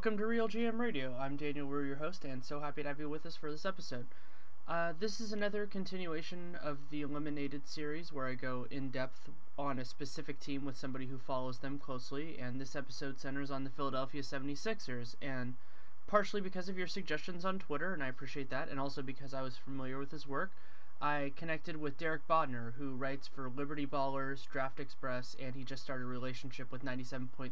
Welcome to Real GM Radio. I'm Daniel, we're your host, and so happy to have you with us for this episode. Uh, this is another continuation of the Eliminated series where I go in depth on a specific team with somebody who follows them closely, and this episode centers on the Philadelphia 76ers, and partially because of your suggestions on Twitter, and I appreciate that, and also because I was familiar with his work, I connected with Derek Bodner, who writes for Liberty Ballers, Draft Express, and he just started a relationship with 97.3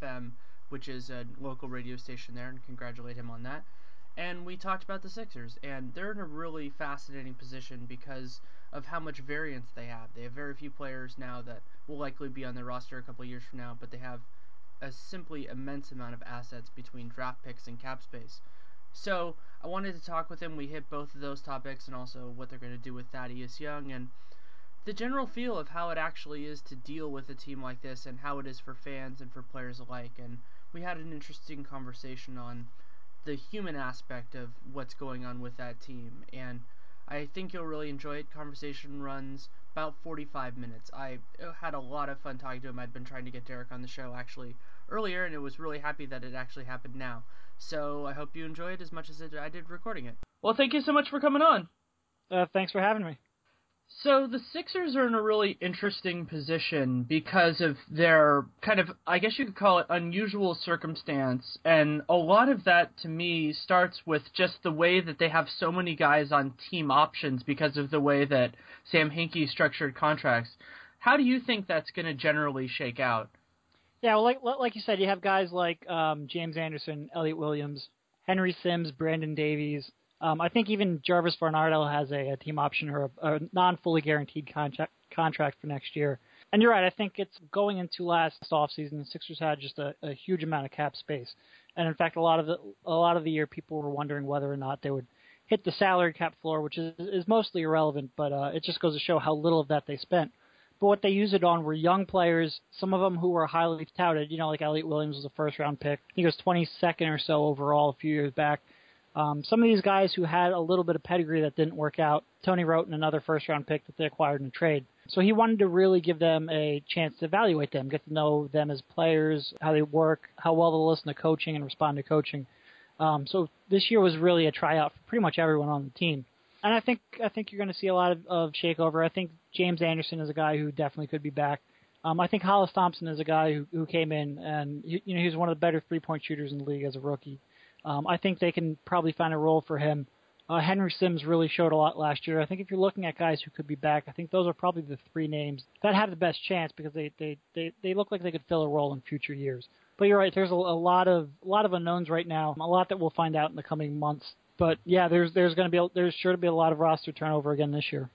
FM which is a local radio station there, and congratulate him on that. And we talked about the Sixers, and they're in a really fascinating position because of how much variance they have. They have very few players now that will likely be on their roster a couple years from now, but they have a simply immense amount of assets between draft picks and cap space. So I wanted to talk with him. We hit both of those topics and also what they're going to do with Thaddeus Young and the general feel of how it actually is to deal with a team like this and how it is for fans and for players alike. And we had an interesting conversation on the human aspect of what's going on with that team, and I think you'll really enjoy it. Conversation runs about 45 minutes. I uh, had a lot of fun talking to him. I'd been trying to get Derek on the show actually earlier, and it was really happy that it actually happened now. So I hope you enjoy it as much as I did recording it. Well, thank you so much for coming on. Uh, thanks for having me. So the Sixers are in a really interesting position because of their kind of, I guess you could call it unusual circumstance. And a lot of that to me starts with just the way that they have so many guys on team options because of the way that Sam Hinkie structured contracts. How do you think that's going to generally shake out? Yeah, well, like like you said, you have guys like um, James Anderson, Elliot Williams, Henry Sims, Brandon Davies, um, I think even Jarvis Varnado has a, a team option or a, a non-fully guaranteed contract contract for next year. And you're right. I think it's going into last offseason. The Sixers had just a, a huge amount of cap space, and in fact, a lot of the a lot of the year, people were wondering whether or not they would hit the salary cap floor, which is is mostly irrelevant. But uh, it just goes to show how little of that they spent. But what they used it on were young players, some of them who were highly touted. You know, like Elliot Williams was a first round pick. He was 22nd or so overall a few years back. Um, some of these guys who had a little bit of pedigree that didn't work out, Tony Wroten another first round pick that they acquired in a trade. So he wanted to really give them a chance to evaluate them, get to know them as players, how they work, how well they listen to coaching and respond to coaching. Um, so this year was really a tryout for pretty much everyone on the team. And I think I think you're going to see a lot of, of shakeover. I think James Anderson is a guy who definitely could be back. Um, I think Hollis Thompson is a guy who, who came in and you know he was one of the better three point shooters in the league as a rookie. Um, I think they can probably find a role for him Uh, Henry Sims really showed a lot last year. I think if you're looking at guys who could be back, I think those are probably the three names that have the best chance because they they they, they look like they could fill a role in future years. But you're right. There's a, a lot of a lot of unknowns right now. A lot that we'll find out in the coming months. But yeah, there's there's going to be a, there's sure to be a lot of roster turnover again this year.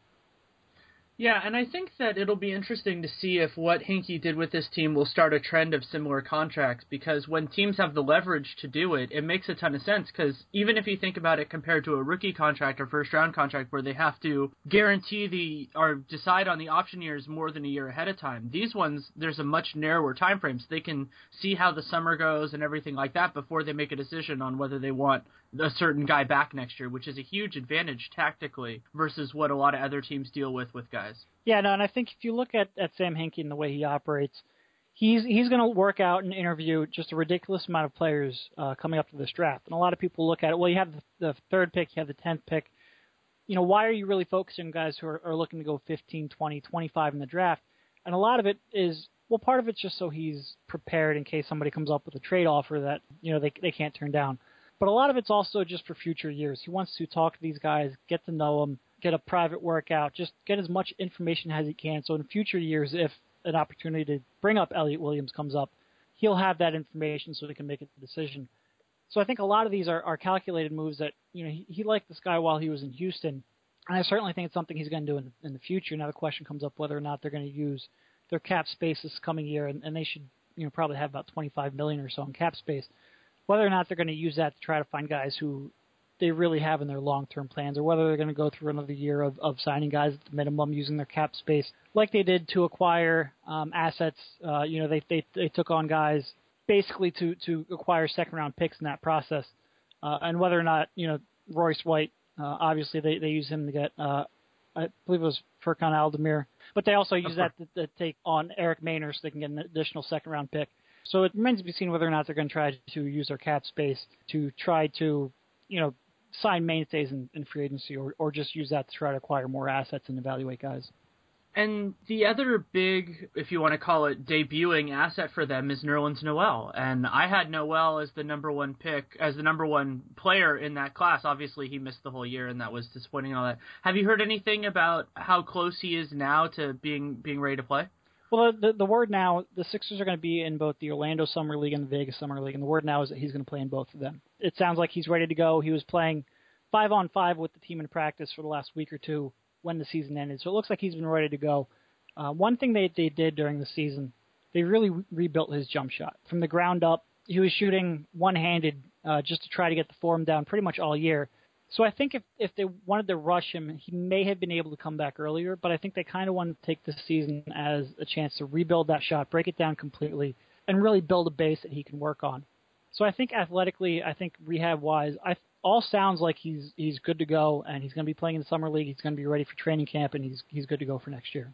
Yeah, and I think that it'll be interesting to see if what Hinkie did with this team will start a trend of similar contracts because when teams have the leverage to do it, it makes a ton of sense because even if you think about it compared to a rookie contract or first round contract where they have to guarantee the or decide on the option years more than a year ahead of time, these ones there's a much narrower time frame so they can see how the summer goes and everything like that before they make a decision on whether they want a certain guy back next year, which is a huge advantage tactically versus what a lot of other teams deal with with guys. Yeah, no, and I think if you look at, at Sam Hinkie and the way he operates, he's he's going to work out and interview just a ridiculous amount of players uh, coming up to this draft. And a lot of people look at it. Well, you have the, the third pick, you have the tenth pick. You know, why are you really focusing on guys who are, are looking to go 15, 20, 25 in the draft? And a lot of it is well, part of it's just so he's prepared in case somebody comes up with a trade offer that you know they they can't turn down. But a lot of it's also just for future years. He wants to talk to these guys, get to know them, get a private workout, just get as much information as he can. So in future years, if an opportunity to bring up Elliot Williams comes up, he'll have that information so he can make a decision. So I think a lot of these are, are calculated moves that you know he, he liked this guy while he was in Houston, and I certainly think it's something he's going to do in, in the future. Now the question comes up whether or not they're going to use their cap space this coming year, and, and they should you know probably have about 25 million or so in cap space whether or not they're going to use that to try to find guys who they really have in their long-term plans, or whether they're going to go through another year of, of signing guys at the minimum using their cap space, like they did to acquire um, assets. Uh, you know, they, they they took on guys basically to to acquire second-round picks in that process, uh, and whether or not you know Royce White. Uh, obviously, they they use him to get. Uh, I believe it was Furkan Aldemir, but they also use that to, to take on Eric Maynor so they can get an additional second round pick. So it remains to be seen whether or not they're going to try to use their cap space to try to, you know, sign mainstays in, in free agency or, or just use that to try to acquire more assets and evaluate guys. And the other big, if you want to call it, debuting asset for them is Nerlens Noel. And I had Noel as the number one pick, as the number one player in that class. Obviously, he missed the whole year, and that was disappointing. All that. Have you heard anything about how close he is now to being being ready to play? Well, the, the word now, the Sixers are going to be in both the Orlando Summer League and the Vegas Summer League, and the word now is that he's going to play in both of them. It sounds like he's ready to go. He was playing five on five with the team in practice for the last week or two when the season ended, so it looks like he's been ready to go. Uh, one thing they they did during the season, they really re- rebuilt his jump shot from the ground up. He was shooting one-handed uh, just to try to get the form down pretty much all year. So I think if if they wanted to rush him, he may have been able to come back earlier. But I think they kind of wanted to take this season as a chance to rebuild that shot, break it down completely, and really build a base that he can work on. So I think athletically, I think rehab wise, I all sounds like he's he's good to go, and he's going to be playing in the summer league. He's going to be ready for training camp, and he's he's good to go for next year.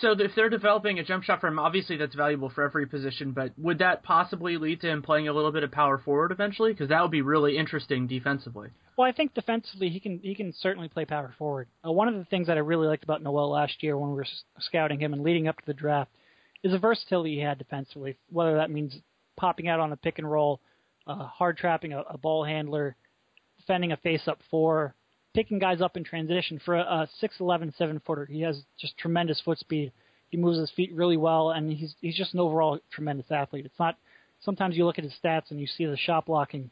So if they're developing a jump shot for him, obviously that's valuable for every position. But would that possibly lead to him playing a little bit of power forward eventually? Because that would be really interesting defensively. Well, I think defensively he can he can certainly play power forward. Uh, one of the things that I really liked about Noel last year when we were scouting him and leading up to the draft is the versatility he had defensively. Whether that means popping out on a pick and roll, uh, hard trapping a, a ball handler, defending a face up four, picking guys up in transition for a, 6'11", seven footer. He has just tremendous foot speed. He moves his feet really well, and he's he's just an overall tremendous athlete. It's not sometimes you look at his stats and you see the shot blocking,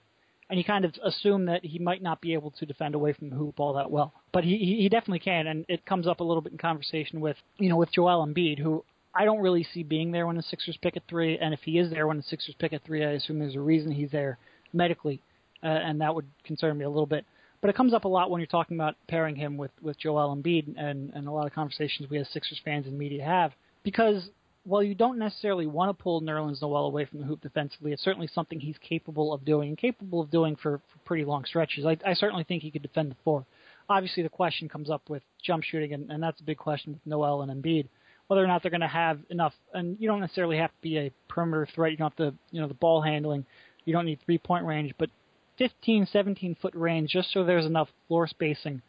and you kind of assume that he might not be able to defend away from the hoop all that well, but he he definitely can, and it comes up a little bit in conversation with you know with Joel Embiid, who I don't really see being there when the Sixers pick at three, and if he is there when the Sixers pick at three, I assume there's a reason he's there medically, uh, and that would concern me a little bit. But it comes up a lot when you're talking about pairing him with, with Joel Embiid and, and a lot of conversations we as Sixers fans and media have. Because while you don't necessarily want to pull Nerlens Noel away from the hoop defensively, it's certainly something he's capable of doing and capable of doing for, for pretty long stretches. I, I certainly think he could defend the four. Obviously, the question comes up with jump shooting, and, and that's a big question with Noel and Embiid. Whether or not they're going to have enough, and you don't necessarily have to be a perimeter threat. You don't have to, you know, the ball handling. You don't need three point range, but 15, 17 foot range just so there's enough floor spacing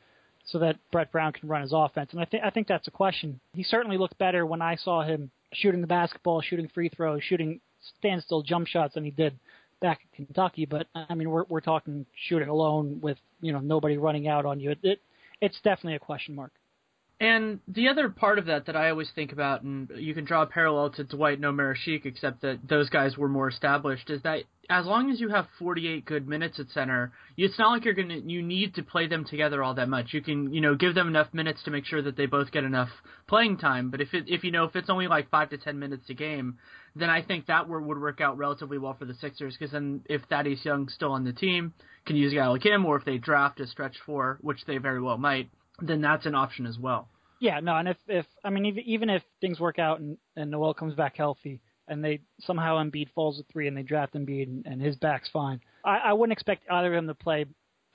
so that Brett Brown can run his offense. And I think I think that's a question. He certainly looked better when I saw him shooting the basketball, shooting free throws, shooting standstill jump shots than he did back at Kentucky. But I mean, we're we're talking shooting alone with you know nobody running out on you. It, it it's definitely a question mark. And the other part of that that I always think about, and you can draw a parallel to Dwight and Omer Asik, except that those guys were more established, is that as long as you have 48 good minutes at center, it's not like you're gonna you need to play them together all that much. You can you know give them enough minutes to make sure that they both get enough playing time. But if it if you know if it's only like five to 10 minutes a game, then I think that would work out relatively well for the Sixers because then if Thaddeus Young's still on the team, can use a guy like him, or if they draft a stretch four, which they very well might then that's an option as well. Yeah, no, and if if I mean even even if things work out and and Noel comes back healthy and they somehow Embiid falls to three and they draft Embiid and, and his back's fine, I, I wouldn't expect either of them to play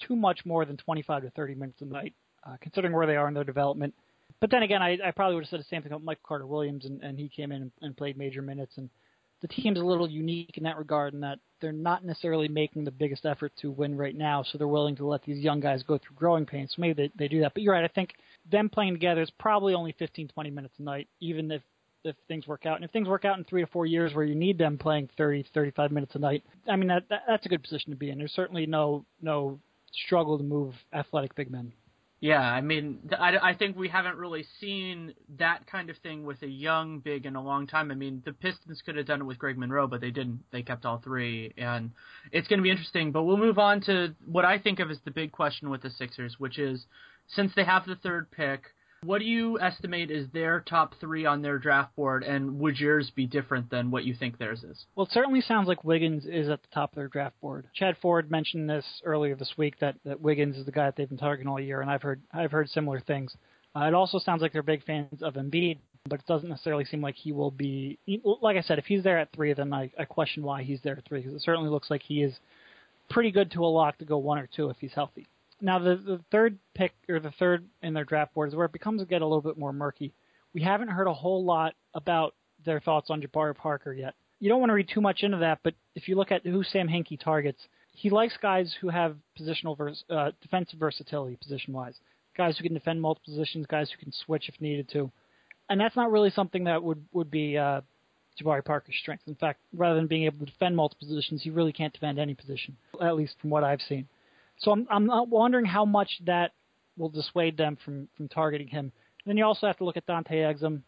too much more than 25 to 30 minutes a night, uh, considering where they are in their development. But then again, I, I probably would have said the same thing about Michael Carter Williams, and, and he came in and, and played major minutes, and the team's a little unique in that regard in that they're not necessarily making the biggest effort to win right now, so they're willing to let these young guys go through growing pains. So maybe they, they do that. But you're right. I think them playing together is probably only 15, 20 minutes a night, even if if things work out. And if things work out in three to four years where you need them playing 30, 35 minutes a night, I mean that, that that's a good position to be in. There's certainly no no struggle to move athletic big men. Yeah, I mean, I, I think we haven't really seen that kind of thing with a young big in a long time. I mean, the Pistons could have done it with Greg Monroe, but they didn't. They kept all three, and it's going to be interesting. But we'll move on to what I think of as the big question with the Sixers, which is since they have the third pick, what do you estimate is their top three on their draft board, and would yours be different than what you think theirs is? Well, it certainly sounds like Wiggins is at the top of their draft board. Chad Ford mentioned this earlier this week that, that Wiggins is the guy that they've been targeting all year, and I've heard I've heard similar things. Uh, it also sounds like they're big fans of Embiid, but it doesn't necessarily seem like he will be. Like I said, if he's there at three, then I, I question why he's there at three because it certainly looks like he is pretty good to a lock to go one or two if he's healthy. Now the the third pick or the third in their draft board is where it becomes get a little bit more murky. We haven't heard a whole lot about their thoughts on Jabari Parker yet. You don't want to read too much into that, but if you look at who Sam Hinkie targets, he likes guys who have positional vers- uh, defensive versatility position wise, guys who can defend multiple positions, guys who can switch if needed to, and that's not really something that would would be uh, Jabari Parker's strength. In fact, rather than being able to defend multiple positions, he really can't defend any position, at least from what I've seen. So I'm I'm wondering how much that will dissuade them from from targeting him. And then you also have to look at Dante Exum,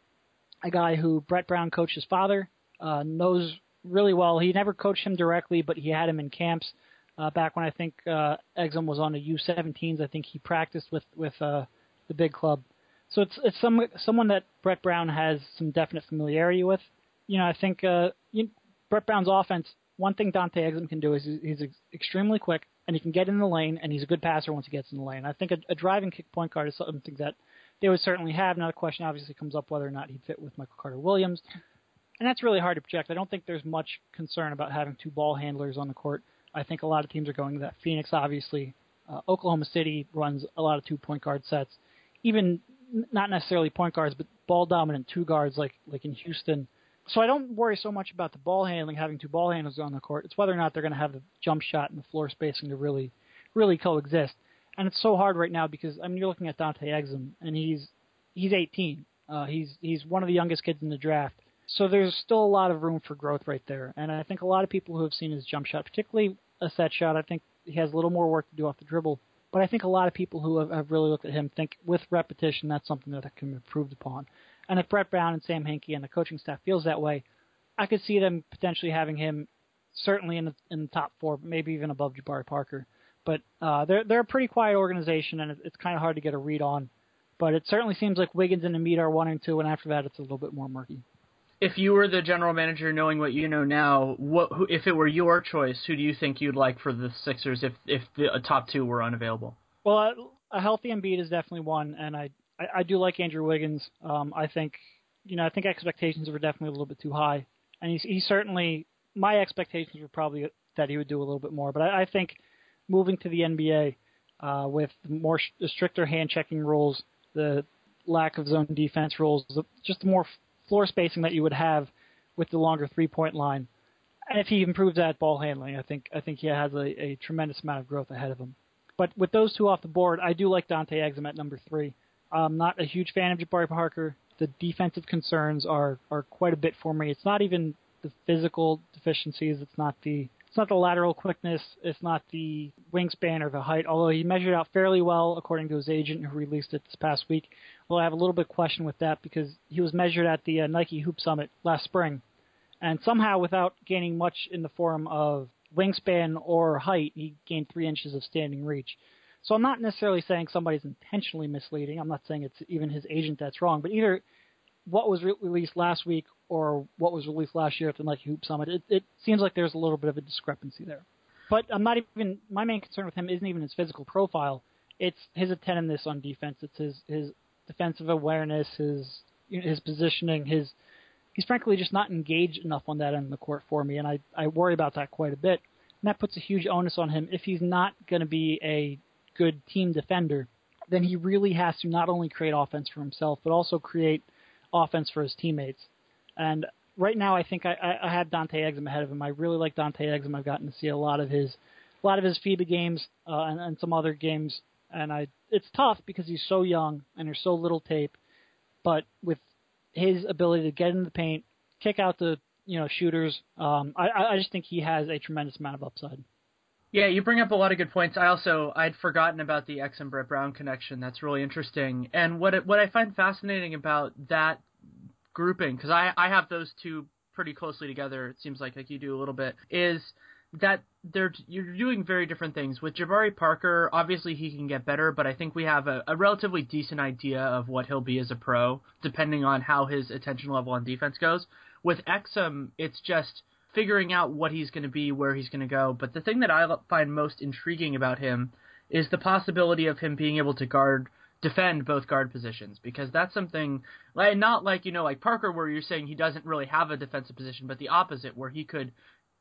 a guy who Brett Brown coached his father, uh, knows really well. He never coached him directly, but he had him in camps. Uh, back when I think uh, Exum was on the U17s, I think he practiced with with uh, the big club. So it's it's some someone that Brett Brown has some definite familiarity with. You know, I think uh, you, Brett Brown's offense. One thing Dante Exum can do is he's extremely quick and he can get in the lane, and he's a good passer once he gets in the lane. I think a, a driving kick point guard is something that they would certainly have. Now the question obviously comes up whether or not he'd fit with Michael Carter Williams, and that's really hard to project. I don't think there's much concern about having two ball handlers on the court. I think a lot of teams are going to that. Phoenix, obviously, uh, Oklahoma City runs a lot of two point guard sets. Even not necessarily point guards, but ball dominant two guards like like in Houston so I don't worry so much about the ball handling, having two ball handlers on the court. It's whether or not they're going to have the jump shot and the floor spacing to really, really coexist. And it's so hard right now because I mean you're looking at Dante Exum and he's he's 18. Uh, he's he's one of the youngest kids in the draft. So there's still a lot of room for growth right there. And I think a lot of people who have seen his jump shot, particularly a set shot, I think he has a little more work to do off the dribble. But I think a lot of people who have, have really looked at him think with repetition that's something that can be improved upon. And if Brett Brown and Sam Hinkie and the coaching staff feels that way, I could see them potentially having him certainly in the, in the top four, maybe even above Jabari Parker. But uh, they're they're a pretty quiet organization, and it's kind of hard to get a read on. But it certainly seems like Wiggins and Embiid are one and two, and after that, it's a little bit more murky. If you were the general manager, knowing what you know now, what who, if it were your choice, who do you think you'd like for the Sixers if if the top two were unavailable? Well, a, a healthy Embiid is definitely one, and I I, I do like Andrew Wiggins. Um, I think, you know, I think expectations were definitely a little bit too high, and he's he certainly my expectations were probably that he would do a little bit more. But I, I think moving to the NBA uh, with more the stricter hand checking rules, the lack of zone defense rules, the, just the more floor spacing that you would have with the longer three point line. And if he improves that ball handling, I think I think he has a, a tremendous amount of growth ahead of him. But with those two off the board, I do like Dante Exum at number three. I'm not a huge fan of Jabari Parker. The defensive concerns are are quite a bit for me. It's not even the physical deficiencies. It's not the It's not the lateral quickness, it's not the wingspan or the height, although he measured out fairly well according to his agent who released it this past week. Well, I have a little bit of question with that because he was measured at the uh, Nike Hoop Summit last spring, and somehow without gaining much in the form of wingspan or height, he gained three inches of standing reach. So I'm not necessarily saying somebody's intentionally misleading. I'm not saying it's even his agent that's wrong, but either what was re- released last week or what was released last year at the Nike Hoop Summit, it, it seems like there's a little bit of a discrepancy there. But I'm not even my main concern with him isn't even his physical profile. It's his attentiveness on defense. It's his his defensive awareness, his his positioning, his he's frankly just not engaged enough on that end of the court for me, and I I worry about that quite a bit. And that puts a huge onus on him if he's not going to be a good team defender. Then he really has to not only create offense for himself, but also create offense for his teammates. And right now, I think I, I, I had Dante Exum ahead of him. I really like Dante Exum. I've gotten to see a lot of his a lot of his FIBA games uh, and, and some other games, and I it's tough because he's so young and there's so little tape. But with his ability to get in the paint, kick out the you know shooters, um, I, I just think he has a tremendous amount of upside. Yeah, you bring up a lot of good points. I also I'd forgotten about the Exum Brett Brown connection. That's really interesting. And what it, what I find fascinating about that grouping, because I I have those two pretty closely together. It seems like like you do a little bit is that they're you're doing very different things. With Jabari Parker, obviously he can get better, but I think we have a, a relatively decent idea of what he'll be as a pro, depending on how his attention level on defense goes. With Exum, it's just figuring out what he's going to be, where he's going to go. But the thing that I find most intriguing about him is the possibility of him being able to guard defend both guard positions because that's something like not like you know like Parker where you're saying he doesn't really have a defensive position but the opposite where he could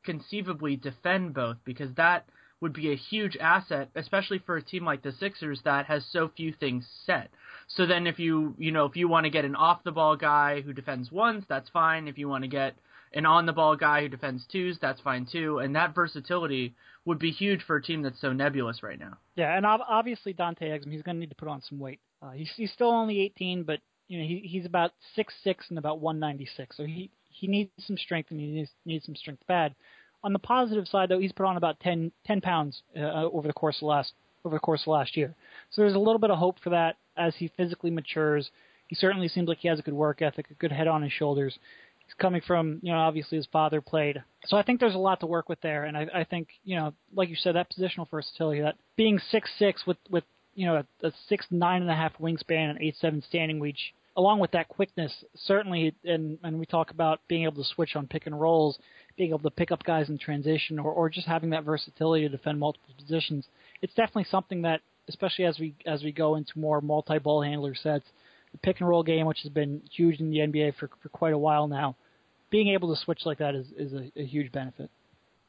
conceivably defend both because that would be a huge asset especially for a team like the Sixers that has so few things set. So then if you you know if you want to get an off the ball guy who defends once that's fine if you want to get an on the ball guy who defends twos, that's fine too. And that versatility would be huge for a team that's so nebulous right now. Yeah, and obviously Dante Exum, he's going to need to put on some weight. Uh, he's, he's still only 18, but you know he, he's about six six and about 196, so he he needs some strength and he needs, needs some strength bad. On the positive side, though, he's put on about 10, 10 pounds uh, over the course of last over the course of last year. So there's a little bit of hope for that as he physically matures. He certainly seems like he has a good work ethic, a good head on his shoulders. He's coming from, you know, obviously his father played. So I think there's a lot to work with there, and I, I think, you know, like you said, that positional versatility, that being six six with with you know a, a six nine and a half wingspan and eight seven standing reach, along with that quickness, certainly, and and we talk about being able to switch on pick and rolls, being able to pick up guys in transition, or or just having that versatility to defend multiple positions. It's definitely something that, especially as we as we go into more multi ball handler sets the pick and roll game, which has been huge in the NBA for for quite a while now, being able to switch like that is is a, a huge benefit.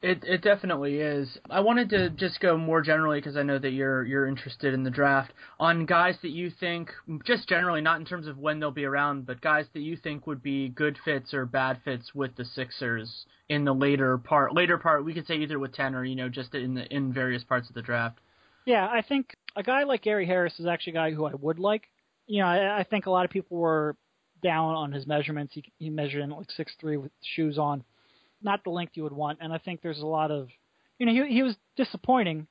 It it definitely is. I wanted to just go more generally because I know that you're you're interested in the draft on guys that you think just generally not in terms of when they'll be around, but guys that you think would be good fits or bad fits with the Sixers in the later part. Later part, we could say either with ten or you know just in the in various parts of the draft. Yeah, I think a guy like Gary Harris is actually a guy who I would like you know, I, I think a lot of people were down on his measurements. He, he measured in like six three with shoes on, not the length you would want. And I think there's a lot of, you know, he he was disappointing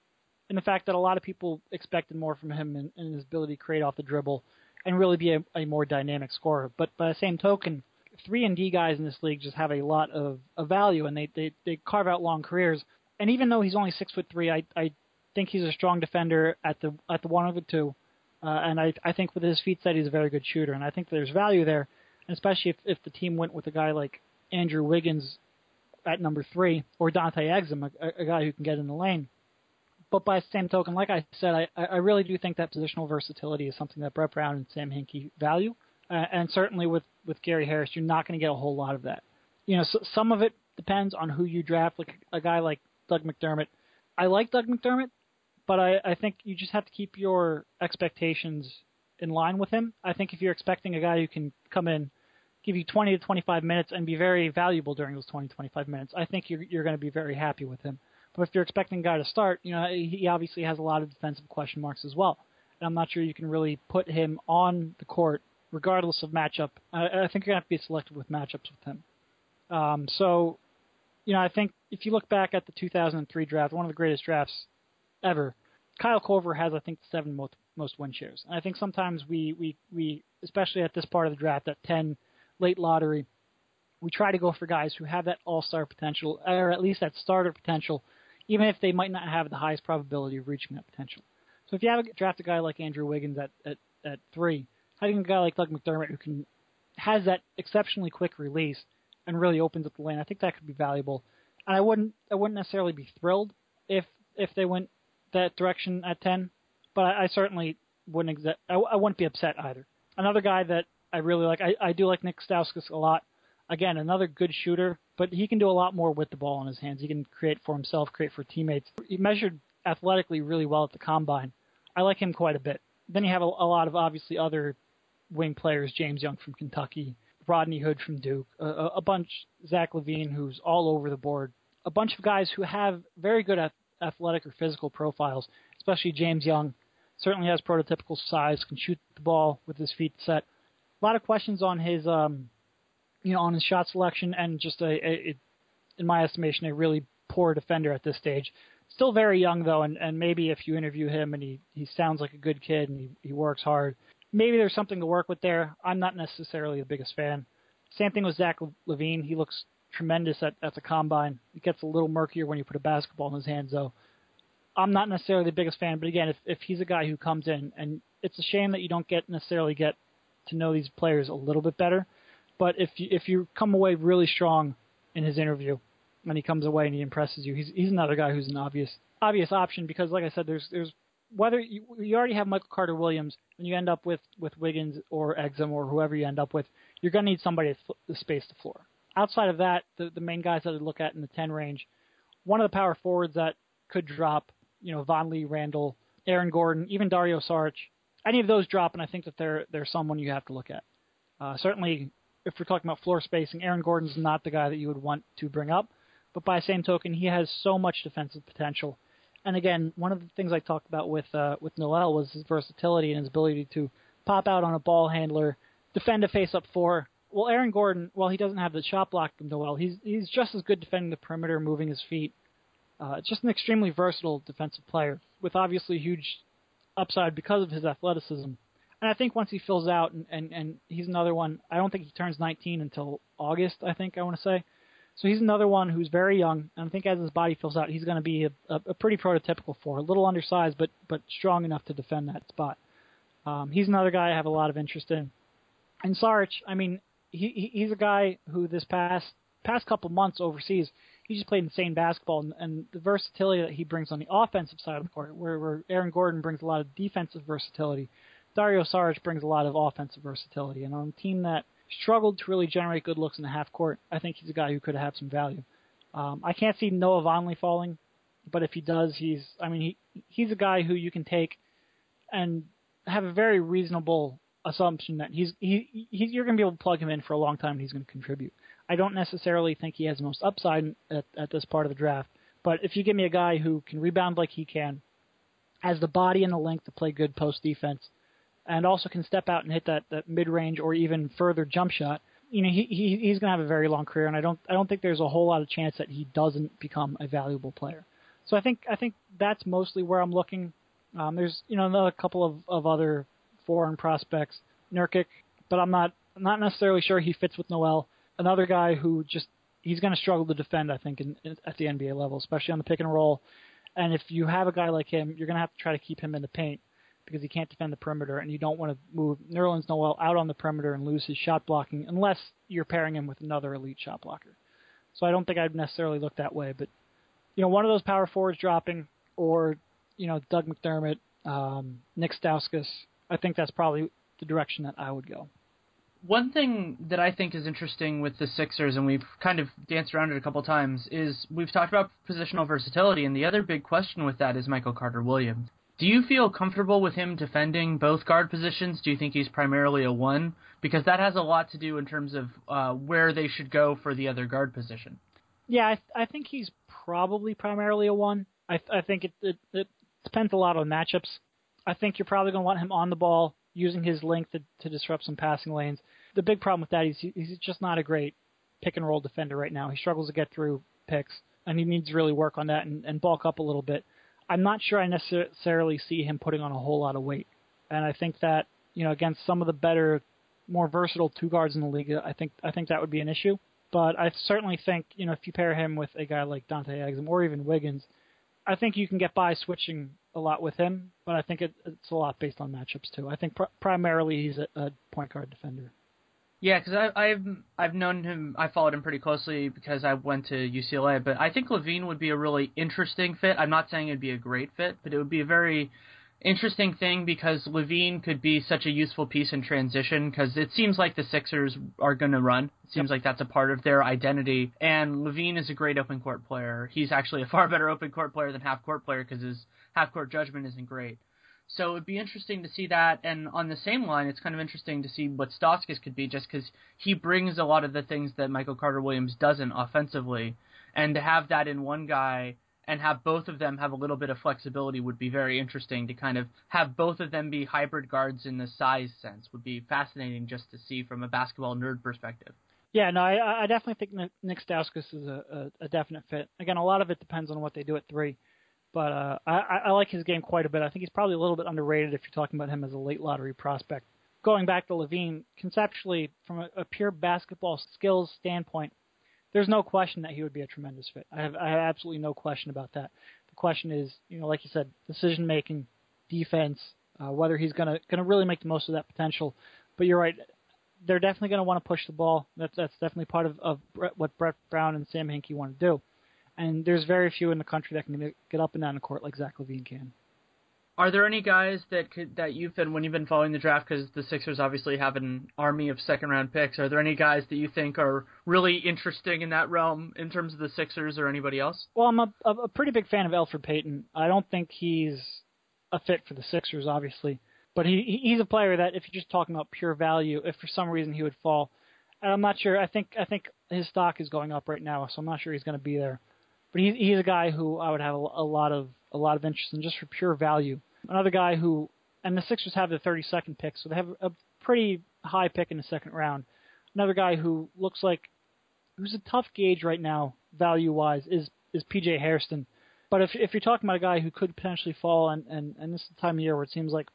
in the fact that a lot of people expected more from him in, in his ability to create off the dribble and really be a, a more dynamic scorer. But by the same token, three and D guys in this league just have a lot of, of value and they, they they carve out long careers. And even though he's only six foot three, I I think he's a strong defender at the at the one of the two. Uh, and I, I think with his feet set, he's a very good shooter, and I think there's value there, especially if, if the team went with a guy like Andrew Wiggins at number three or Dante Exum, a, a guy who can get in the lane. But by the same token, like I said, I, I really do think that positional versatility is something that Brett Brown and Sam Hinkie value, uh, and certainly with with Gary Harris, you're not going to get a whole lot of that. You know, so, some of it depends on who you draft. Like a guy like Doug McDermott, I like Doug McDermott, but I, I think you just have to keep your expectations in line with him. I think if you're expecting a guy who can come in, give you 20 to 25 minutes and be very valuable during those 20 to 25 minutes, I think you're you're going to be very happy with him. But if you're expecting a guy to start, you know he obviously has a lot of defensive question marks as well, and I'm not sure you can really put him on the court regardless of matchup. I, I think you're going to have to be selective with matchups with him. Um, so you know, I think if you look back at the 2003 draft, one of the greatest drafts ever, Kyle Korver has, I think, the seven most most win shares. And I think sometimes we we we, especially at this part of the draft, at 10 late lottery, we try to go for guys who have that all star potential, or at least that starter potential, even if they might not have the highest probability of reaching that potential. So if you have a draft a guy like Andrew Wiggins at at, at three, having a guy like Doug McDermott who can has that exceptionally quick release and really opens up the lane, I think that could be valuable. And I wouldn't I wouldn't necessarily be thrilled if if they went that direction at ten, but I, I certainly wouldn't exa- I, I wouldn't be upset either. Another guy that I really like, I, I do like Nick Stauskas a lot. Again, another good shooter, but he can do a lot more with the ball in his hands. He can create for himself, create for teammates. He measured athletically really well at the combine. I like him quite a bit. Then you have a, a lot of obviously other wing players, James Young from Kentucky, Rodney Hood from Duke, a, a bunch, Zach LaVine, who's all over the board, a bunch of guys who have very good athletic or physical profiles, especially James Young. Certainly has prototypical size, can shoot the ball with his feet set. A lot of questions on his, um, you know, on his shot selection, and just a, a, in my estimation, a really poor defender at this stage. Still very young though, and, and maybe if you interview him and he, he sounds like a good kid and he, he works hard, maybe there's something to work with there. I'm not necessarily the biggest fan. Same thing with Zach LaVine. He looks tremendous at, at the combine. It gets a little murkier when you put a basketball in his hands, though. I'm not necessarily the biggest fan, but again, if if he's a guy who comes in, and it's a shame that you don't get necessarily get to know these players a little bit better, but if you if you come away really strong in his interview, and he comes away and he impresses you, he's he's another guy who's an obvious obvious option because, like I said, there's there's whether you, you already have Michael Carter Williams, and you end up with with Wiggins or Exum or whoever you end up with, you're to need somebody to space the floor. Outside of that, the the main guys that I'd look at in the 10 range, one of the power forwards that could drop, you know, Vonleh, Randle, Aaron Gordon, even Dario Saric, any of those drop, and I think that they're they're someone you have to look at. Uh, certainly, if we're talking about floor spacing, Aaron Gordon's not the guy that you would want to bring up, but by the same token, he has so much defensive potential and again, one of the things I talked about with uh, with Noel was his versatility and his ability to pop out on a ball handler, defend a face up four. Well, Aaron Gordon, while he doesn't have the shot block Noel, he's he's just as good defending the perimeter, moving his feet. Uh, just an extremely versatile defensive player with obviously huge upside because of his athleticism. And I think once he fills out, and, and, and he's another one, I don't think he turns 19 until August, I think I want to say. So he's another one who's very young, and I think as his body fills out, he's going to be a, a, a pretty prototypical four, a little undersized, but but strong enough to defend that spot. Um, he's another guy I have a lot of interest in. And Saric, I mean, he he's a guy who this past past couple months overseas, he just played insane basketball, and, and the versatility that he brings on the offensive side of the court, where, where Aaron Gordon brings a lot of defensive versatility, Dario Saric brings a lot of offensive versatility, and on a team that struggled to really generate good looks in the half court. I think he's a guy who could have some value. Um, I can't see Noah Vonleh falling, but if he does, he's I mean he he's a guy who you can take and have a very reasonable assumption that he's he, he you're going to be able to plug him in for a long time and he's going to contribute. I don't necessarily think he has the most upside at, at this part of the draft, but if you give me a guy who can rebound like he can, has the body and the length to play good post defense, and also can step out and hit that, that mid range or even further jump shot, you know, he, he he's going to have a very long career, and I don't I don't think there's a whole lot of chance that he doesn't become a valuable player. So I think I think that's mostly where I'm looking. Um, there's you know another couple of, of other foreign prospects, Nurkic, but I'm not not necessarily sure he fits with Noel. Another guy who just he's going to struggle to defend, I think, in, in, at the NBA level, especially on the pick and roll. And if you have a guy like him, you're going to have to try to keep him in the paint because he can't defend the perimeter, and you don't want to move Nerlens Noel out on the perimeter and lose his shot blocking unless you're pairing him with another elite shot blocker. So I don't think I'd necessarily look that way, but you know, one of those power forwards dropping, or you know, Doug McDermott, um, Nick Stauskas. I think that's probably the direction that I would go. One thing that I think is interesting with the Sixers, and we've kind of danced around it a couple times, is we've talked about positional versatility, and the other big question with that is Michael Carter Williams. Do you feel comfortable with him defending both guard positions? Do you think he's primarily a one? Because that has a lot to do in terms of uh, where they should go for the other guard position. Yeah, I, th- I think he's probably primarily a one. I, th- I think it, it, it depends a lot on matchups. I think you're probably going to want him on the ball, using his length to, to disrupt some passing lanes. The big problem with that is he, he's just not a great pick and roll defender right now. He struggles to get through picks, and he needs to really work on that and, and bulk up a little bit. I'm not sure I necessarily see him putting on a whole lot of weight, and I think that you know against some of the better, more versatile two guards in the league, I think I think that would be an issue. But I certainly think you know if you pair him with a guy like Dante Exum or even Wiggins, I think you can get by switching a lot with him. But I think it, it's a lot based on matchups too. I think pr- primarily he's a, a point guard defender. Yeah, because I've I've known him. I followed him pretty closely because I went to UCLA. But I think LaVine would be a really interesting fit. I'm not saying it'd be a great fit, but it would be a very interesting thing because LaVine could be such a useful piece in transition because it seems like the Sixers are going to run. It seems yep. like that's a part of their identity. And LaVine is a great open court player. He's actually a far better open court player than half court player because his half court judgment isn't great. So it would be interesting to see that. And on the same line, it's kind of interesting to see what Stauskas could be, just because he brings a lot of the things that Michael Carter Williams doesn't offensively, and to have that in one guy and have both of them have a little bit of flexibility would be very interesting. To kind of have both of them be hybrid guards in the size sense would be fascinating just to see from a basketball nerd perspective. Yeah, no, I, I definitely think Nick Stauskas is a, a, a definite fit. Again, a lot of it depends on what they do at three. But uh, I, I like his game quite a bit. I think he's probably a little bit underrated if you're talking about him as a late lottery prospect. Going back to LaVine, conceptually, from a, a pure basketball skills standpoint, there's no question that he would be a tremendous fit. I have, I have absolutely no question about that. The question is, you know, like you said, decision making, defense, uh, whether he's gonna gonna really make the most of that potential. But you're right, they're definitely gonna want to push the ball. That's that's definitely part of, of Brett, what Brett Brown and Sam Hinkie want to do and there's very few in the country that can get up and down the court like Zach LaVine can. Are there any guys that could that you've been when you've been following the draft because the Sixers obviously have an army of second round picks? Are there any guys that you think are really interesting in that realm in terms of the Sixers or anybody else? Well, I'm a, a pretty big fan of Elfrid Payton. I don't think he's a fit for the Sixers, obviously, but he he's a player that if you're just talking about pure value, if for some reason he would fall, and I'm not sure. I think I think his stock is going up right now, so I'm not sure he's going to be there. But he's he's a guy who I would have a, a lot of a lot of interest in just for pure value. Another guy who and the Sixers have the 32nd pick, so they have a pretty high pick in the second round. Another guy who looks like who's a tough gauge right now value wise is is PJ Hairston. But if if you're talking about a guy who could potentially fall, and and and this is the time of year where it seems like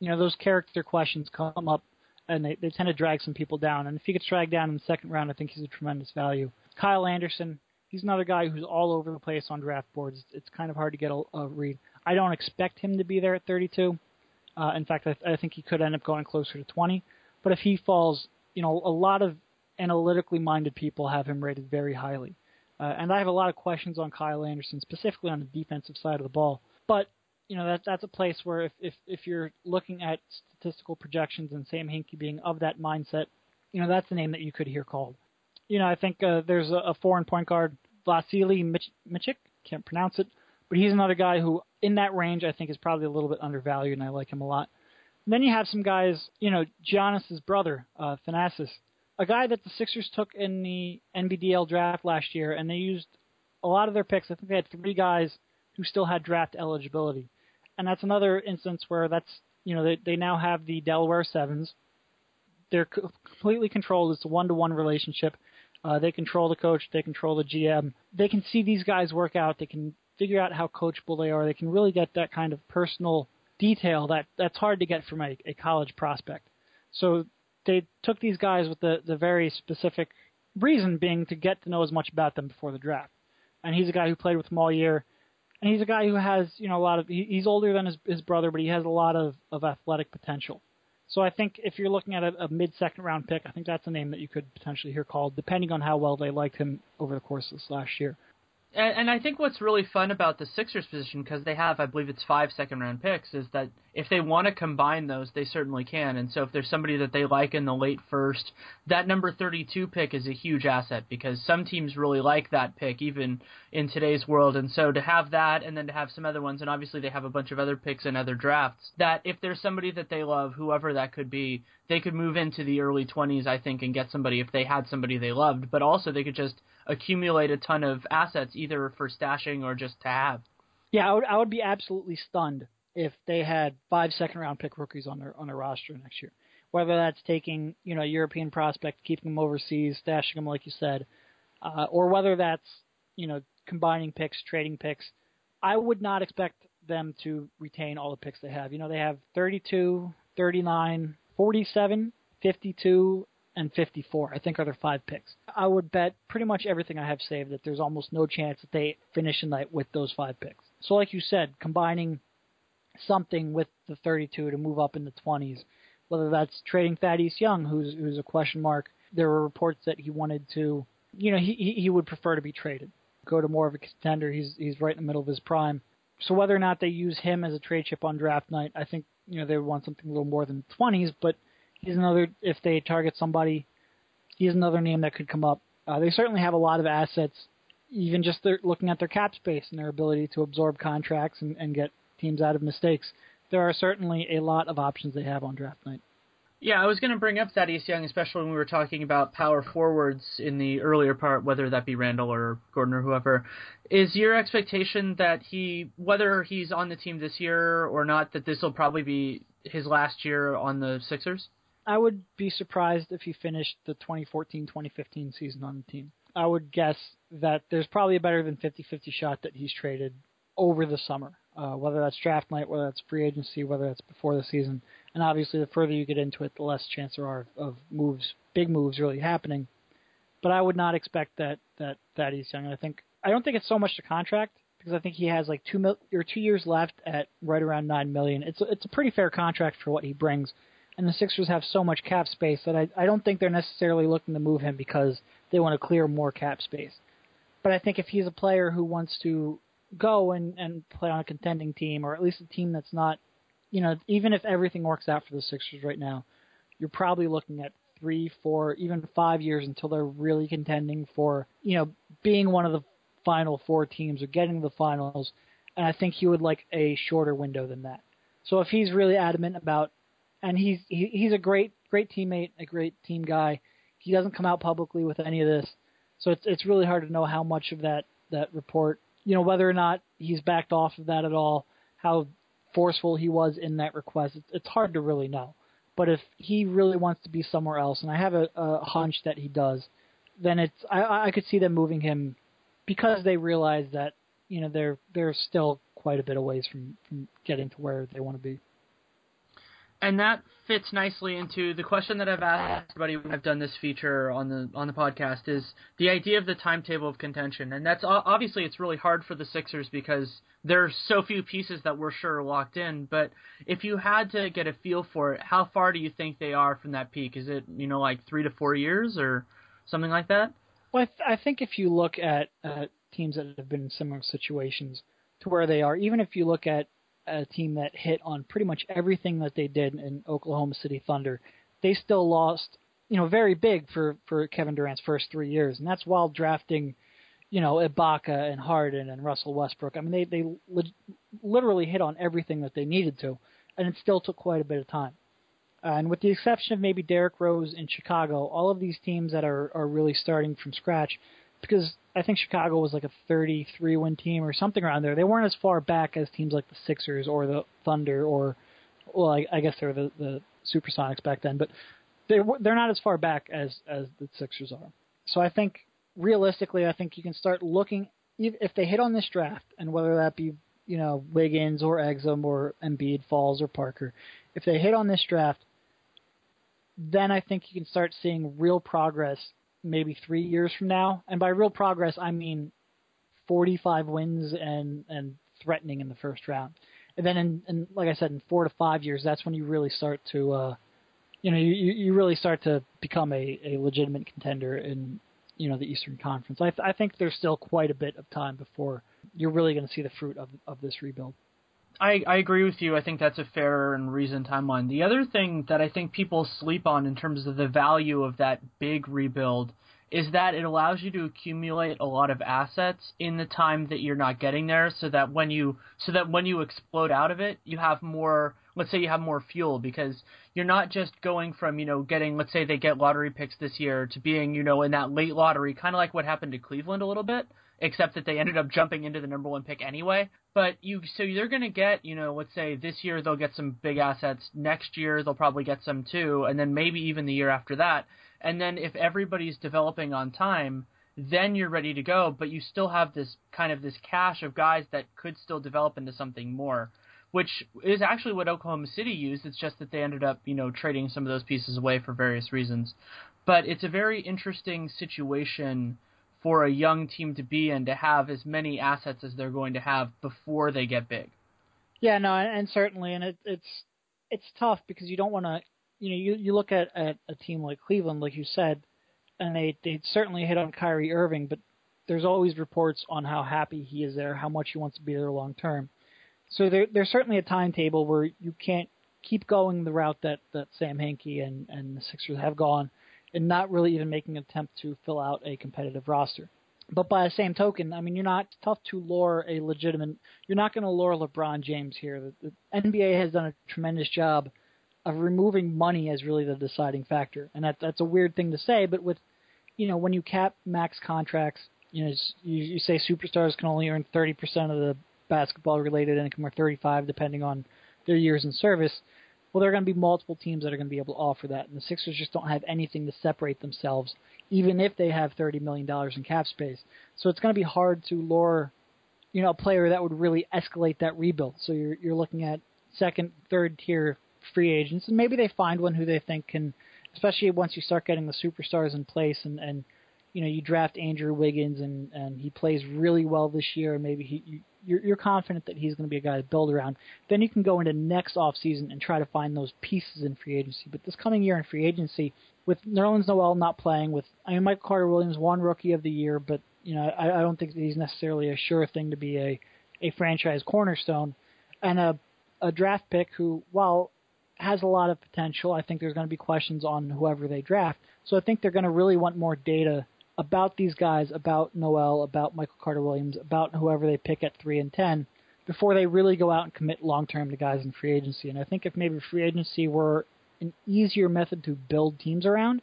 you know those character questions come up and they, they tend to drag some people down. And if he gets dragged down in the second round, I think he's a tremendous value. Kyle Anderson, he's another guy who's all over the place on draft boards. It's kind of hard to get a, a read. I don't expect him to be there at 32. Uh, in fact, I, I think he could end up going closer to 20. But if he falls, you know, a lot of analytically minded people have him rated very highly. Uh, and I have a lot of questions on Kyle Anderson, specifically on the defensive side of the ball. But you know that that's a place where if if if you're looking at statistical projections and Sam Hinkie being of that mindset, you know that's a name that you could hear called you know, I think uh, there's a, a foreign point guard, Vasily Mich- Micić, can't pronounce it, but he's another guy who, in that range, I think is probably a little bit undervalued, and I like him a lot. And then you have some guys, you know, Giannis's brother, uh, Thanasis, a guy that the Sixers took in the NBDL draft last year, and they used a lot of their picks. I think they had three guys who still had draft eligibility, and that's another instance where that's you know they they now have the Delaware Sevens. They're completely controlled. It's a one-to-one relationship. Uh, they control the coach. They control the GM. They can see these guys work out. They can figure out how coachable they are. They can really get that kind of personal detail that that's hard to get from a, a college prospect. So they took these guys with the, the very specific reason being to get to know as much about them before the draft. And he's a guy who played with them all year. And he's a guy who has, you know, a lot of, he, he's older than his, his brother, but he has a lot of, of athletic potential. So I think if you're looking at a, a mid-second round pick, I think that's a name that you could potentially hear called, depending on how well they liked him over the course of this last year. And, and I think what's really fun about the Sixers position, because they have, I believe it's five second round picks, is that if they want to combine those, they certainly can. And so if there's somebody that they like in the late first, that number 32 pick is a huge asset because some teams really like that pick, even in today's world. And so to have that and then to have some other ones, and obviously they have a bunch of other picks in other drafts, that if there's somebody that they love, whoever that could be, they could move into the early 20s, I think, and get somebody if they had somebody they loved. But also they could just accumulate a ton of assets either for stashing or just to have. Yeah, I would, I would be absolutely stunned if they had five second round pick rookies on their on their roster next year. Whether that's taking you know a European prospect, keeping them overseas, stashing them like you said, uh, or whether that's you know, combining picks, trading picks. I would not expect them to retain all the picks they have. You know, they have 32, 39, 47, 52, and 54. I think are their five picks. I would bet pretty much everything I have saved that there's almost no chance that they finish the night with those five picks. So, like you said, combining something with the 32 to move up in the 20s, whether that's trading Thaddeus Young, who's who's a question mark. There were reports that he wanted to, you know, he he would prefer to be traded, go to more of a contender. He's he's right in the middle of his prime. So whether or not they use him as a trade chip on draft night, I think you know they would want something a little more than 20s. But he's another. If they target somebody, he's another name that could come up. Uh, they certainly have a lot of assets, even just their, looking at their cap space and their ability to absorb contracts and, and get teams out of mistakes. There are certainly a lot of options they have on draft night. Yeah, I was going to bring up Thaddeus Young, especially when we were talking about power forwards in the earlier part, whether that be Randle or Gordon or whoever. Is your expectation that he, whether he's on the team this year or not, that this will probably be his last year on the Sixers? I would be surprised if he finished the 2014-2015 season on the team. I would guess that there's probably a better than 50-50 shot that he's traded over the summer, uh, whether that's draft night, whether that's free agency, whether that's before the season. And obviously, the further you get into it, the less chance there are of moves, big moves, really happening. But I would not expect that that Thaddeus Young. I think I don't think it's so much the contract because I think he has like two mil, or two years left at right around nine million. It's it's a pretty fair contract for what he brings and the Sixers have so much cap space that I, I don't think they're necessarily looking to move him because they want to clear more cap space. But I think if he's a player who wants to go and, and play on a contending team, or at least a team that's not, you know, even if everything works out for the Sixers right now, you're probably looking at three, four, even five years until they're really contending for, you know, being one of the final four teams or getting to the finals. And I think he would like a shorter window than that. So if he's really adamant about and he's he, he's a great great teammate, a great team guy. He doesn't come out publicly with any of this, so it's it's really hard to know how much of that that report, you know, whether or not he's backed off of that at all, how forceful he was in that request. It's, hard to really know. But if he really wants to be somewhere else, and I have a, a hunch that he does, then it's I, I could see them moving him because they realize that you know they're they're still quite a bit away from from getting to where they want to be and that fits nicely into the question that I've asked everybody when I've done this feature on the on the podcast is the idea of the timetable of contention, and that's obviously it's really hard for the Sixers because there are so few pieces that we're sure are locked in. But if you had to get a feel for it, how far do you think they are from that peak? Is it you know like three to four years or something like that? Well, I, th- I think if you look at uh, teams that have been in similar situations to where they are, even if you look at a team that hit on pretty much everything that they did in Oklahoma City Thunder. They still lost, you know, very big for for Kevin Durant's first three years, and that's while drafting, you know, Ibaka and Harden and Russell Westbrook. I mean, they they li- literally hit on everything that they needed to, and it still took quite a bit of time. And with the exception of maybe Derrick Rose in Chicago, all of these teams that are are really starting from scratch, because I think Chicago was like a 33 win team or something around there. They weren't as far back as teams like the Sixers or the Thunder or, well, I, I guess they were the, the Supersonics back then, but they they're not as far back as as the Sixers are. So I think realistically, I think you can start looking if they hit on this draft, and whether that be you know Wiggins or Exum or Embiid, Falls or Parker, if they hit on this draft, then I think you can start seeing real progress maybe three years from now. And by real progress, I mean 45 wins and and threatening in the first round. And then, in, in like I said, in four to five years, that's when you really start to, uh, you know, you you really start to become a, a legitimate contender in you know the Eastern Conference. I, th- I think there's still quite a bit of time before you're really going to see the fruit of of this rebuild. I, I agree with you. I think that's a fair and reasoned timeline. The other thing that I think people sleep on in terms of the value of that big rebuild is that it allows you to accumulate a lot of assets in the time that you're not getting there so that when you so that when you explode out of it you have more let's say you have more fuel because you're not just going from you know getting let's say they get lottery picks this year to being you know in that late lottery kind of like what happened to Cleveland a little bit except that they ended up jumping into the number one pick anyway. But you, so they're going to get, you know, let's say this year they'll get some big assets. Next year they'll probably get some too, and then maybe even the year after that. And then if everybody's developing on time, then you're ready to go, but you still have this kind of this cache of guys that could still develop into something more, which is actually what Oklahoma City used. It's just that they ended up, you know, trading some of those pieces away for various reasons. But it's a very interesting situation for a young team to be in to have as many assets as they're going to have before they get big. Yeah, no, and certainly, and it, it's it's tough because you don't want to, you know, you you look at, at a team like Cleveland, like you said, and they they certainly hit on Kyrie Irving, but there's always reports on how happy he is there, how much he wants to be there long term. So there there's certainly a timetable where you can't keep going the route that that Sam Hinkie and and the Sixers have gone, and not really even making an attempt to fill out a competitive roster. But by the same token, I mean you're not tough to lure a legitimate. You're not going to lure LeBron James here. The, the NBA has done a tremendous job of removing money as really the deciding factor, and that that's a weird thing to say. But with you know when you cap max contracts, you know you, you say superstars can only earn 30% of the basketball related income or 35 depending on their years in service. Well, there are going to be multiple teams that are going to be able to offer that, and the Sixers just don't have anything to separate themselves even if they have $30 million in cap space. So it's going to be hard to lure, you know, a player that would really escalate that rebuild. So you're you're looking at second, third tier free agents, and maybe they find one who they think can, especially once you start getting the superstars in place and and you know you draft Andrew Wiggins and and he plays really well this year, and maybe he you're, you're confident that he's going to be a guy to build around. Then you can go into next off season and try to find those pieces in free agency. But this coming year in free agency, with Nerlens Noel not playing, with I mean Michael Carter Williams won Rookie of the Year, but you know I, I don't think he's necessarily a sure thing to be a a franchise cornerstone, and a a draft pick who while has a lot of potential, I think there's going to be questions on whoever they draft. So I think they're going to really want more data about these guys, about Noel, about Michael Carter Williams, about whoever they pick at three and ten, before they really go out and commit long term to guys in free agency. And I think if maybe free agency were an easier method to build teams around,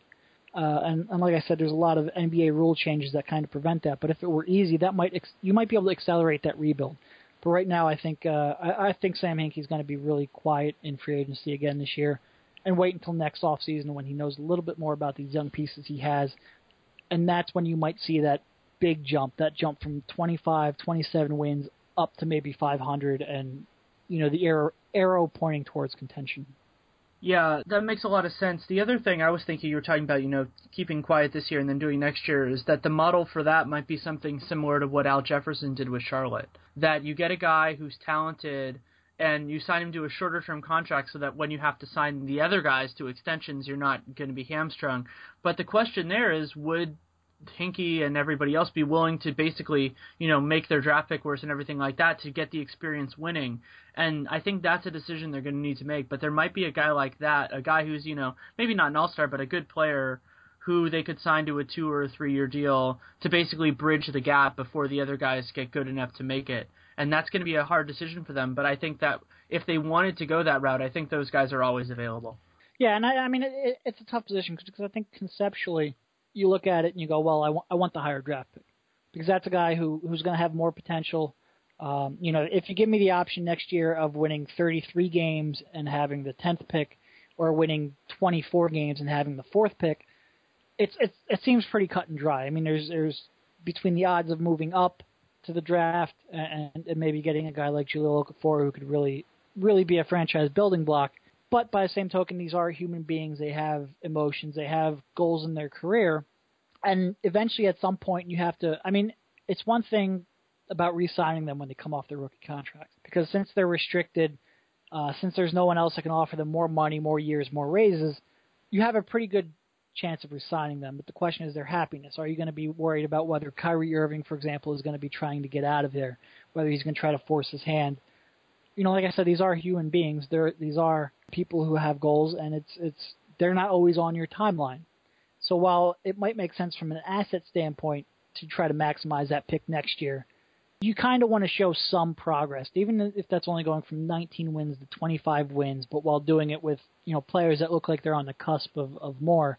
uh, and, and like I said, there's a lot of NBA rule changes that kind of prevent that. But if it were easy, that might ex- you might be able to accelerate that rebuild. But right now, I think uh, I, I think Sam Hinkie's going to be really quiet in free agency again this year, and wait until next off season when he knows a little bit more about these young pieces he has, and that's when you might see that big jump, that jump from 25, 27 wins up to maybe 500, and you know the arrow, arrow pointing towards contention. Yeah, that makes a lot of sense. The other thing I was thinking you were talking about, you know, keeping quiet this year and then doing next year is that the model for that might be something similar to what Al Jefferson did with Charlotte. That you get a guy who's talented and you sign him to a shorter term contract so that when you have to sign the other guys to extensions, you're not going to be hamstrung. But the question there is, would Hinkie and everybody else be willing to basically, you know, make their draft pick worse and everything like that to get the experience winning? And I think that's a decision they're going to need to make. But there might be a guy like that, a guy who's, you know, maybe not an all star, but a good player who they could sign to a two or a three year deal to basically bridge the gap before the other guys get good enough to make it. And that's going to be a hard decision for them. But I think that if they wanted to go that route, I think those guys are always available. Yeah, and I, I mean, it, it's a tough position because I think conceptually you look at it and you go, well, I want, I want the higher draft pick because that's a guy who who's going to have more potential. Um, you know, if you give me the option next year of winning 33 games and having the 10th pick, or winning 24 games and having the fourth pick, it's it's it seems pretty cut and dry. I mean, there's there's between the odds of moving up to the draft and, and maybe getting a guy like Jahlil Okafor who could really really be a franchise building block. But by the same token, these are human beings. They have emotions. They have goals in their career, and eventually, at some point, you have to. I mean, it's one thing about re-signing them when they come off their rookie contracts because since they're restricted, uh, since there's no one else that can offer them more money, more years, more raises, you have a pretty good chance of resigning them. But the question is their happiness. Are you going to be worried about whether Kyrie Irving, for example, is going to be trying to get out of there, whether he's going to try to force his hand? You know, like I said, these are human beings. They're these are people who have goals, and it's it's they're not always on your timeline. So while it might make sense from an asset standpoint to try to maximize that pick next year, you kind of want to show some progress, even if that's only going from 19 wins to 25 wins, but while doing it with you know players that look like they're on the cusp of, of more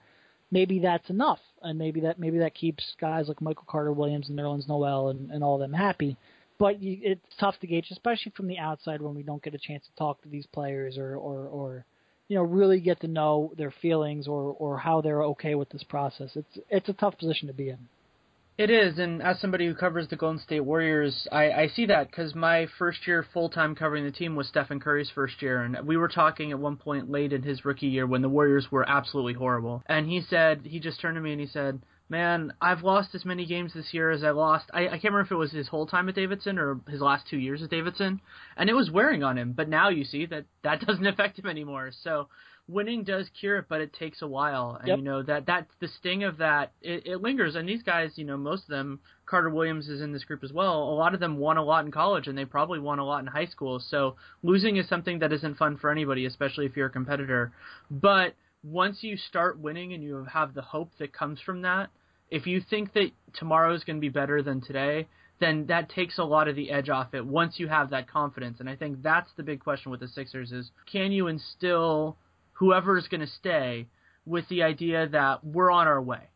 maybe that's enough, and maybe that maybe that keeps guys like Michael Carter Williams and Nerlens Noel and, and all of them happy. But you, it's tough to gauge, especially from the outside when we don't get a chance to talk to these players or or, or you know really get to know their feelings or or how they're okay with this process. It's it's a tough position to be in. It is, and as somebody who covers the Golden State Warriors, I, I see that because my first year full time covering the team was Stephen Curry's first year, and we were talking at one point late in his rookie year when the Warriors were absolutely horrible, and he said he just turned to me and he said, "Man, I've lost as many games this year as I lost. I, I can't remember if it was his whole time at Davidson or his last two years at Davidson, and it was wearing on him. But now you see that that doesn't affect him anymore. So." winning does cure it, but it takes a while. And Yep. you know that that the sting of that it, it lingers. And these guys, you know, most of them, Carter Williams is in this group as well. A lot of them won a lot in college, and they probably won a lot in high school. So losing is something that isn't fun for anybody, especially if you're a competitor. But once you start winning and you have the hope that comes from that, if you think that tomorrow is going to be better than today, then that takes a lot of the edge off it once you have that confidence. And I think that's the big question with the Sixers is can you instill whoever is going to stay with the idea that we're on our way.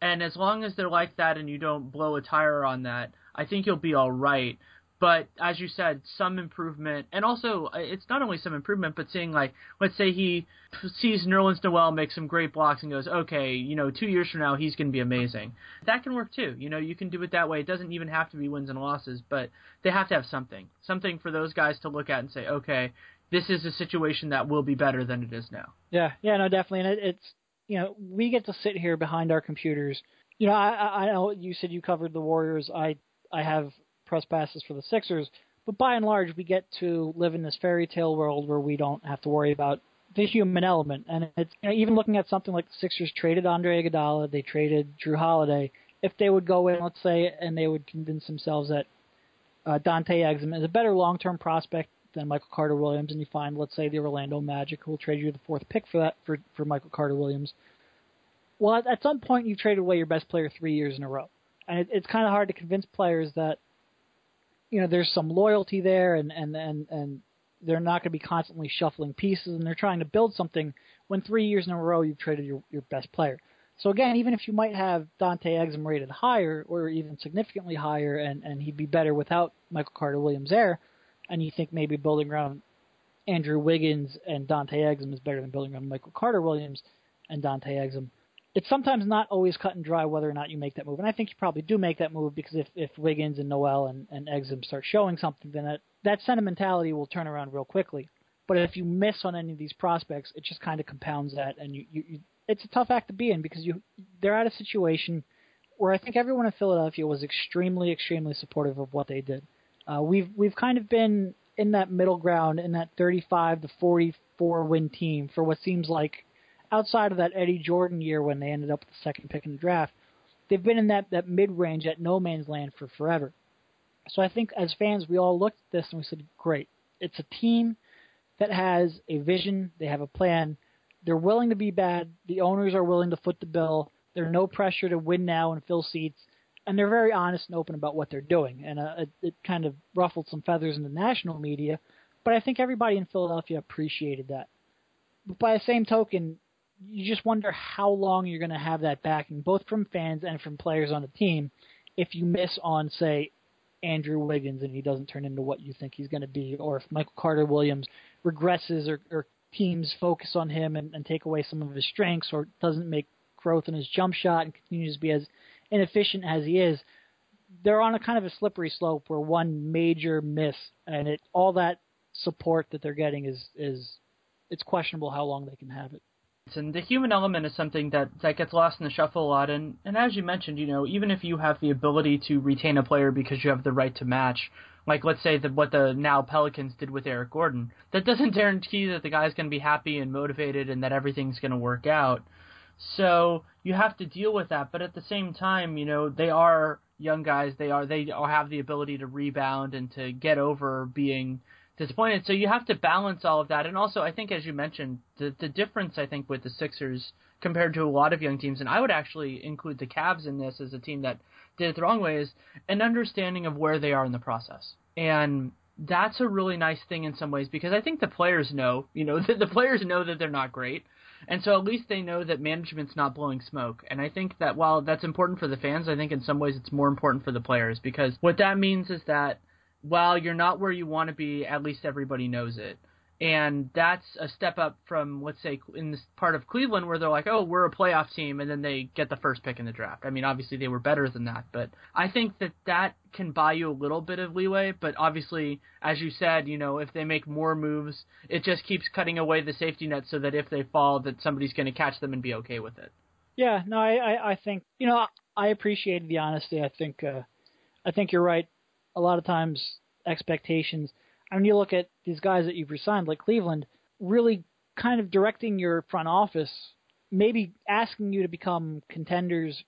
And as long as they're like that and you don't blow a tire on that, I think you'll be all right. But as you said, some improvement, and also uh, it's not only some improvement, but seeing like, let's say he sees Nerlens Noel make some great blocks and goes, okay, you know, two years from now he's going to be amazing. That can work too. You know, you can do it that way. It doesn't even have to be wins and losses, but they have to have something, something for those guys to look at and say, okay, this is a situation that will be better than it is now. Yeah, yeah, no, definitely, and it, it's you know we get to sit here behind our computers. You know, I, I I know you said you covered the Warriors. I I have press passes for the Sixers, but by and large, we get to live in this fairy tale world where we don't have to worry about the human element. And it's you know, even looking at something like the Sixers traded Andre Iguodala, they traded Jrue Holiday. If they would go in, let's say, and they would convince themselves that uh, Dante Exum is a better long-term prospect than Michael Carter Williams, and you find, let's say, the Orlando Magic, who will trade you the fourth pick for that for for Michael Carter Williams. Well, at, at some point, you've traded away your best player three years in a row, and it, it's kind of hard to convince players that you know there's some loyalty there, and and and and they're not going to be constantly shuffling pieces, and they're trying to build something when three years in a row you've traded your your best player. So again, even if you might have Dante Exum rated higher or even significantly higher, and and he'd be better without Michael Carter Williams there, and you think maybe building around Andrew Wiggins and Dante Exum is better than building around Michael Carter Williams and Dante Exum. It's sometimes not always cut and dry whether or not you make that move, and I think you probably do make that move because if if Wiggins and Noel and, and Exum start showing something, then that that sentimentality will turn around real quickly. But if you miss on any of these prospects, it just kind of compounds that, and you, you, you it's a tough act to be in because you they're at a situation where I think everyone in Philadelphia was extremely, extremely supportive of what they did. Uh, we've we've kind of been in that middle ground in that 35 to 44 win team for what seems like outside of that Eddie Jordan year when they ended up with the second pick in the draft. They've been in that that mid range at no man's land for forever. So I think as fans we all looked at this and we said, great, it's a team that has a vision, they have a plan, they're willing to be bad, the owners are willing to foot the bill. There's no pressure to win now and fill seats and they're very honest and open about what they're doing. And uh, it, it kind of ruffled some feathers in the national media, but I think everybody in Philadelphia appreciated that. But by the same token, you just wonder how long you're going to have that backing, both from fans and from players on the team, if you miss on, say, Andrew Wiggins and he doesn't turn into what you think he's going to be, or if Michael Carter Williams regresses or, or teams focus on him and, and take away some of his strengths, or doesn't make growth in his jump shot and continues to be as inefficient as he is, they're on a kind of a slippery slope where one major miss and it all that support that they're getting is is it's questionable how long they can have it. And the human element is something that, that gets lost in the shuffle a lot. And, and as you mentioned, you know, even if you have the ability to retain a player because you have the right to match, like let's say that what the now Pelicans did with Eric Gordon, that doesn't guarantee that the guy's going to be happy and motivated and that everything's going to work out. So you have to deal with that, but at the same time, you know, they are young guys. They are they all have the ability to rebound and to get over being disappointed. So you have to balance all of that. And also, I think as you mentioned, the the difference I think with the Sixers compared to a lot of young teams, and I would actually include the Cavs in this as a team that did it the wrong way, is an understanding of where they are in the process. And that's a really nice thing in some ways because I think the players know, you know, the, the players know that they're not great. And so at least they know that management's not blowing smoke. And I think that while that's important for the fans, I think in some ways it's more important for the players because what that means is that while you're not where you want to be, at least everybody knows it. And that's a step up from, let's say, in this part of Cleveland where they're like, oh, we're a playoff team, and then they get the first pick in the draft. I mean, obviously they were better than that, but I think that that can buy you a little bit of leeway. But obviously, as you said, you know, if they make more moves, it just keeps cutting away the safety net so that if they fall, that somebody's going to catch them and be okay with it. Yeah, no, I, I, I think you know I appreciated the honesty. I think uh, I think you're right. A lot of times expectations. I mean, you look at these guys that you've resigned, like Cleveland, really kind of directing your front office, maybe asking you to become contenders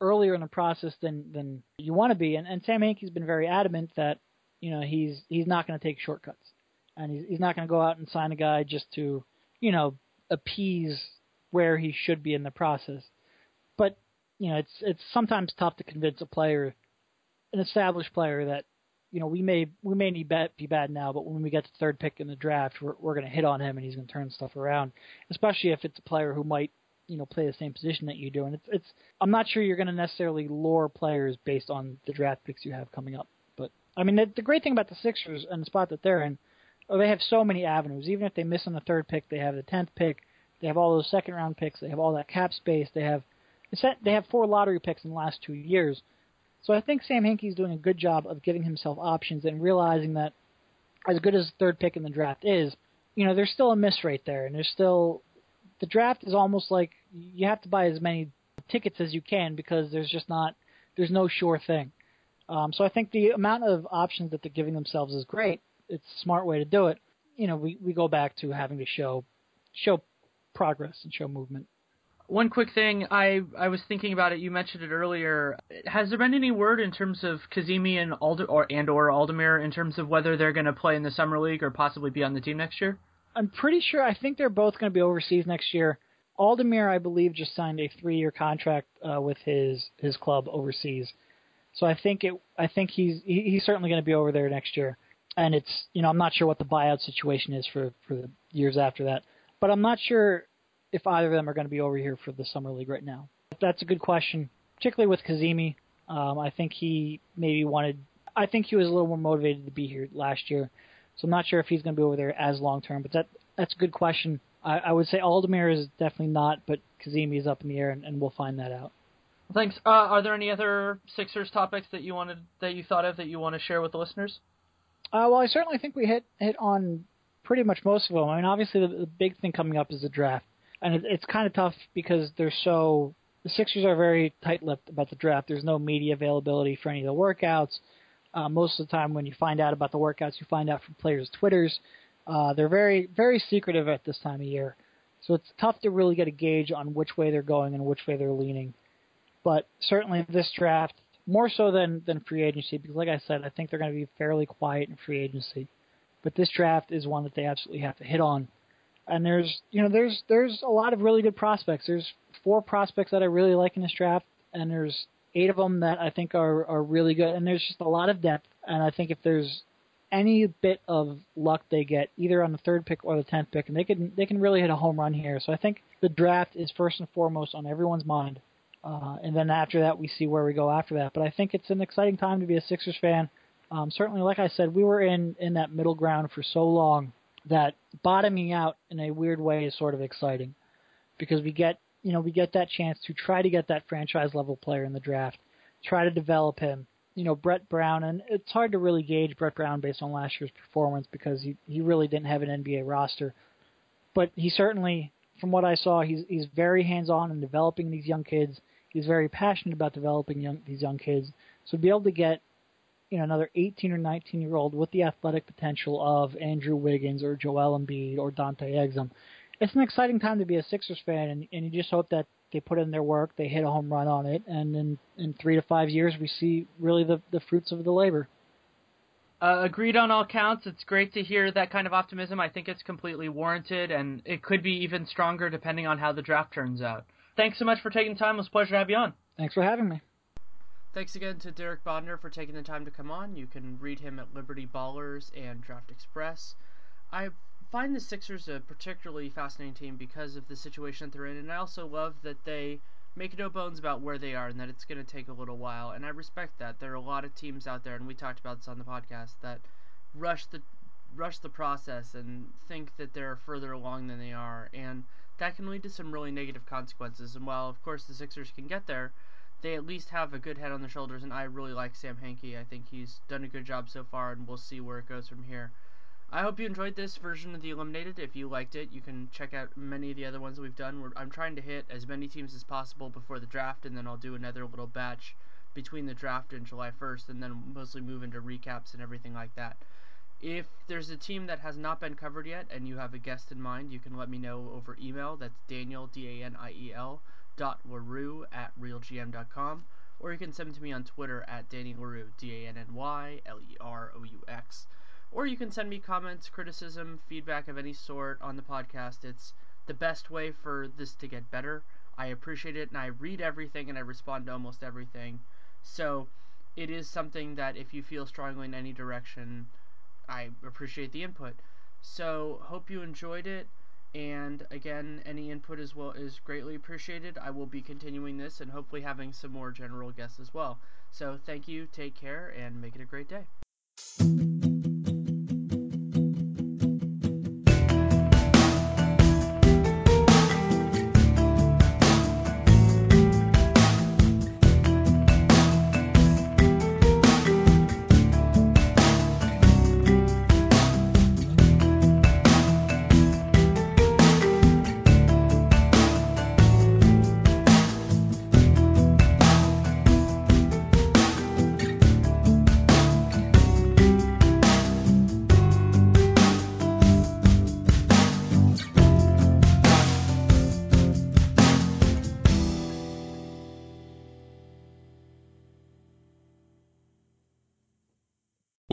earlier in the process than than you want to be. And, and Sam Hinkie's been very adamant that you know he's he's not going to take shortcuts, and he's he's not going to go out and sign a guy just to you know appease where he should be in the process. But you know, it's it's sometimes tough to convince a player, an established player, that you know we may we may need bad, be bad now, but when we get to third pick in the draft, we're we're going to hit on him and he's going to turn stuff around. Especially if it's a player who might you know play the same position that you do, and it's it's I'm not sure you're going to necessarily lure players based on the draft picks you have coming up. But I mean, the, the great thing about the Sixers and the spot that they're in, oh, they have so many avenues. Even if they miss on the third pick, they have the tenth pick they have all those second round picks. They have all that cap space. They have they have four lottery picks in the last two years. So I think Sam Hinkie's doing a good job of giving himself options and realizing that as good as the third pick in the draft is, you know, there's still a miss rate there, and there's still the draft is almost like you have to buy as many tickets as you can because there's just not there's no sure thing. Um, so I think the amount of options that they're giving themselves is great. It's a smart way to do it. You know, we we go back to having to show show progress and show movement. One quick thing, I I was thinking about it. You mentioned it earlier. Has there been any word in terms of Kazemi and Alder or and or Aldemir in terms of whether they're going to play in the summer league or possibly be on the team next year? I'm pretty sure. I think they're both going to be overseas next year. Aldemir, I believe, just signed a three-year contract uh, with his his club overseas. So I think it. I think he's he, he's certainly going to be over there next year. And it's you know I'm not sure what the buyout situation is for for the years after that. But I'm not sure if either of them are going to be over here for the summer league right now. That's a good question, particularly with Kazemi. Um, I think he maybe wanted. I think he was a little more motivated to be here last year, so I'm not sure if he's going to be over there as long term. But that that's a good question. I, I would say Aldemir is definitely not, but Kazemi is up in the air, and, and we'll find that out. Thanks. Uh, are there any other Sixers topics that you wanted that you thought of that you want to share with the listeners? Uh, well, I certainly think we hit hit on pretty much most of them. I mean, obviously the, the big thing coming up is the draft, and it, it's kind of tough because they're so the Sixers are very tight-lipped about the draft. There's no media availability for any of the workouts. Uh, most of the time, when you find out about the workouts, you find out from players' Twitters. Uh, they're very, very secretive at this time of year, so it's tough to really get a gauge on which way they're going and which way they're leaning. But certainly, this draft more so than than free agency, because like I said, I think they're going to be fairly quiet in free agency but this draft is one that they absolutely have to hit on. And there's you know there's there's a lot of really good prospects. There's four prospects that I really like in this draft, and there's eight of them that I think are are really good. And there's just a lot of depth. And I think if there's any bit of luck they get, either on the third pick or the tenth pick, and they can they can really hit a home run here. So I think the draft is first and foremost on everyone's mind. Uh, and then after that, we see where we go after that. But I think it's an exciting time to be a Sixers fan. Um, certainly, like I said, we were in in that middle ground for so long that bottoming out in a weird way is sort of exciting because we get you know we get that chance to try to get that franchise level player in the draft, try to develop him. You know Brett Brown, and it's hard to really gauge Brett Brown based on last year's performance because he he really didn't have an NBA roster, but he certainly, from what I saw, he's he's very hands on in developing these young kids. He's very passionate about developing young these young kids. So to be able to get you know another 18 or 19 year old with the athletic potential of Andrew Wiggins or Joel Embiid or Dante Exum. It's an exciting time to be a Sixers fan, and, and you just hope that they put in their work, they hit a home run on it, and in in three to five years we see really the the fruits of the labor. Uh, agreed on all counts. It's great to hear that kind of optimism. I think it's completely warranted, and it could be even stronger depending on how the draft turns out. Thanks so much for taking the time. It was a pleasure to have you on. Thanks for having me. Thanks again to Derek Bodner for taking the time to come on. You can read him at Liberty Ballers and Draft Express. I find the Sixers a particularly fascinating team because of the situation that they're in, and I also love that they make no bones about where they are and that it's going to take a little while. And I respect that. There are a lot of teams out there, and we talked about this on the podcast, that rush the rush the process and think that they're further along than they are, and that can lead to some really negative consequences. And while, of course, the Sixers can get there, they at least have a good head on their shoulders, and I really like Sam Hinkie. I think he's done a good job so far, and we'll see where it goes from here. I hope you enjoyed this version of the Eliminated. If you liked it, you can check out many of the other ones we've done. We're, I'm trying to hit as many teams as possible before the draft, and then I'll do another little batch between the draft and July 1st, and then mostly move into recaps and everything like that. If there's a team that has not been covered yet and you have a guest in mind, you can let me know over email. That's Daniel, D A N I E L, Leroux at realgm.com, or you can send to me on Twitter at Danny Leroux, D A N N Y L E R O U X. Or you can send me comments, criticism, feedback of any sort on the podcast. It's the best way for this to get better. I appreciate it and I read everything and I respond to almost everything. So it is something that if you feel strongly in any direction, I appreciate the input. So hope you enjoyed it. And again, any input as well is greatly appreciated. I will be continuing this and hopefully having some more general guests as well. So thank you, take care, and make it a great day.